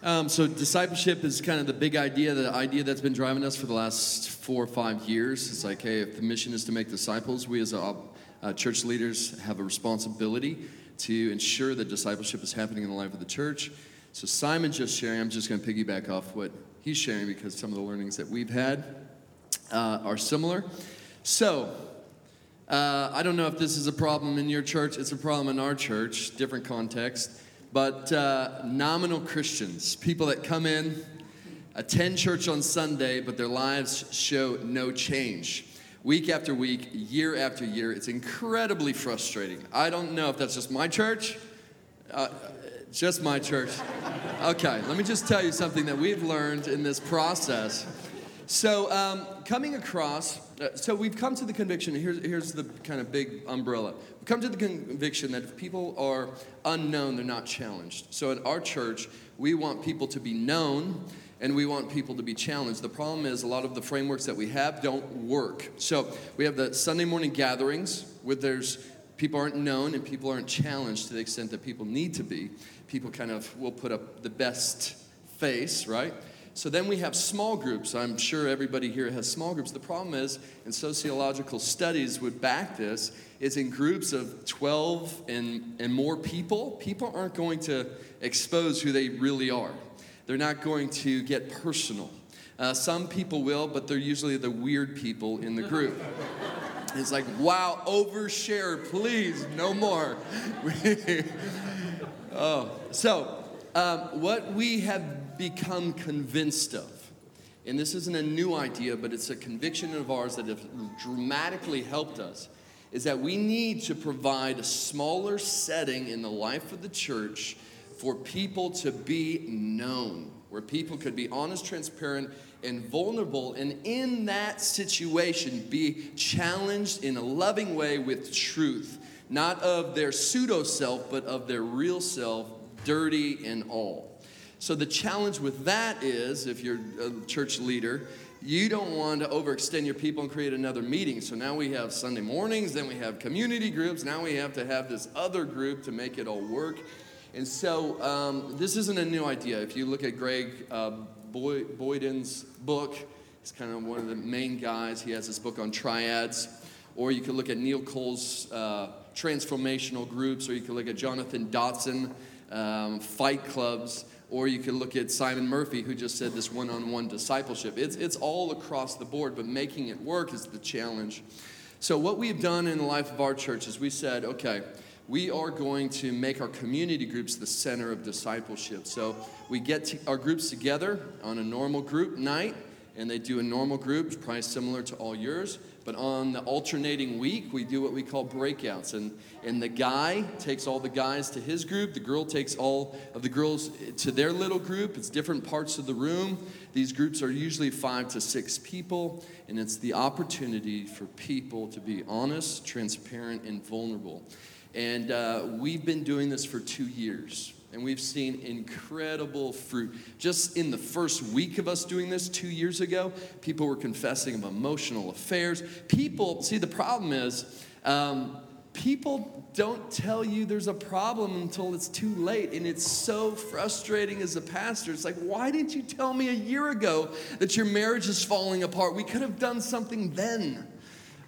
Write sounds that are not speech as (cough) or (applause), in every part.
Um, so discipleship is kind of the big idea, the idea that's been driving us for the last four or five years. It's like, hey, if the mission is to make disciples, we as a, uh, church leaders have a responsibility to ensure that discipleship is happening in the life of the church. So Simon just sharing, I'm just going to piggyback off what he's sharing because some of the learnings that we've had uh, are similar. So uh, I don't know if this is a problem in your church. It's a problem in our church, different context but uh, nominal Christians, people that come in, attend church on Sunday, but their lives show no change. Week after week, year after year, it's incredibly frustrating. I don't know if that's just my church. Uh, just my church. Okay, let me just tell you something that we've learned in this process. So, um, coming across, Uh, so we've come to the conviction, here's, here's the kind of big umbrella. We've come to the conviction that if people are unknown, they're not challenged. So, at our church, we want people to be known and we want people to be challenged. The problem is a lot of the frameworks that we have don't work. So, we have the Sunday morning gatherings where there's people aren't known and people aren't challenged to the extent that people need to be. People kind of will put up the best face, right? So then we have small groups. I'm sure everybody here has small groups. The problem is, and sociological studies would back this, is in groups of 12 and, and more people, people aren't going to expose who they really are. They're not going to get personal. Uh, some people will, but they're usually the weird people in the group. (laughs) It's like, wow, overshare, please, no more. (laughs) oh, so um, what we have become convinced of, and this isn't a new idea, but it's a conviction of ours that has dramatically helped us, is that we need to provide a smaller setting in the life of the church for people to be known, where people could be honest, transparent, and vulnerable, and in that situation be challenged in a loving way with truth, not of their pseudo self, but of their real self, dirty and all. So the challenge with that is if you're a church leader, you don't want to overextend your people and create another meeting. So now we have Sunday mornings, then we have community groups, now we have to have this other group to make it all work. And so um, this isn't a new idea. If you look at Greg uh, Boy- Boyden's book, he's kind of one of the main guys. He has this book on triads. Or you could look at Neil Cole's uh, transformational groups, or you could look at Jonathan Dodson, um, fight clubs. Or you could look at Simon Murphy, who just said this one on one discipleship. It's, it's all across the board, but making it work is the challenge. So, what we've done in the life of our church is we said, okay, we are going to make our community groups the center of discipleship. So, we get our groups together on a normal group night, and they do a normal group, probably similar to all yours. But on the alternating week, we do what we call breakouts. And, and the guy takes all the guys to his group, the girl takes all of the girls to their little group. It's different parts of the room. These groups are usually five to six people, and it's the opportunity for people to be honest, transparent, and vulnerable. And uh, we've been doing this for two years and we've seen incredible fruit. Just in the first week of us doing this two years ago, people were confessing of emotional affairs. People, see, the problem is, um, people don't tell you there's a problem until it's too late. And it's so frustrating as a pastor. It's like, why didn't you tell me a year ago that your marriage is falling apart? We could have done something then.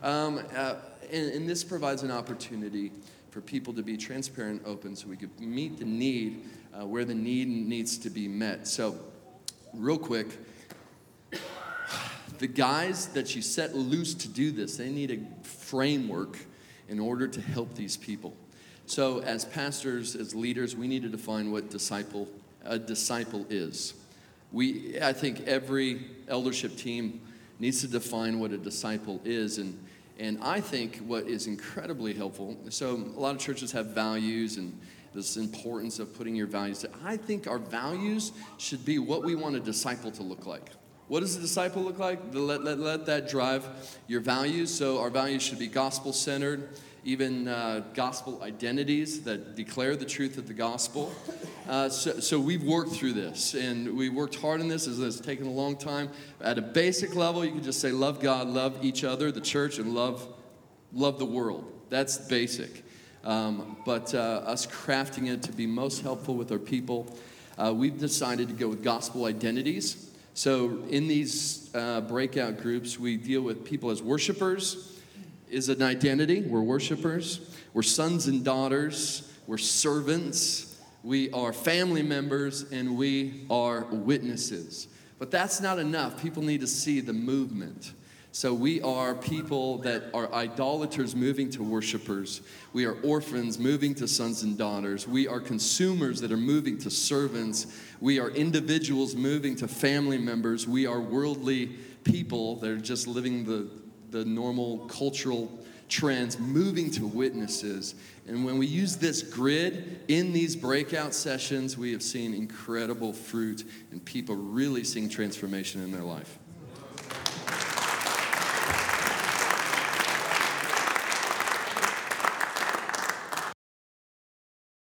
Um, uh, and, and this provides an opportunity for people to be transparent and open so we could meet the need uh, where the need needs to be met. So, real quick, the guys that you set loose to do this, they need a framework in order to help these people. So, as pastors, as leaders, we need to define what disciple a disciple is. We, I think, every eldership team needs to define what a disciple is, and and I think what is incredibly helpful, so a lot of churches have values and this importance of putting your values. I think our values should be what we want a disciple to look like. What does a disciple look like? Let, let, let that drive your values. So our values should be gospel centered even uh, gospel identities that declare the truth of the gospel. Uh, so, so, we've worked through this and we worked hard on this. It's taken a long time. At a basic level, you can just say, love God, love each other, the church, and love, love the world. That's basic. Um, but uh, us crafting it to be most helpful with our people. uh, we've decided to go with gospel identities. So, in these uh, breakout groups, we deal with people as worshipers, is an identity. We're worshipers, we're sons and daughters, we're servants, we are family members, and we are witnesses. But that's not enough. People need to see the movement. So we are people that are idolaters moving to worshipers. We are orphans moving to sons and daughters. We are consumers that are moving to servants. We are individuals moving to family members. We are worldly people that are just living the, the normal cultural trends, moving to witnesses. And when we use this grid in these breakout sessions, we have seen incredible fruit and people really seeing transformation in their life.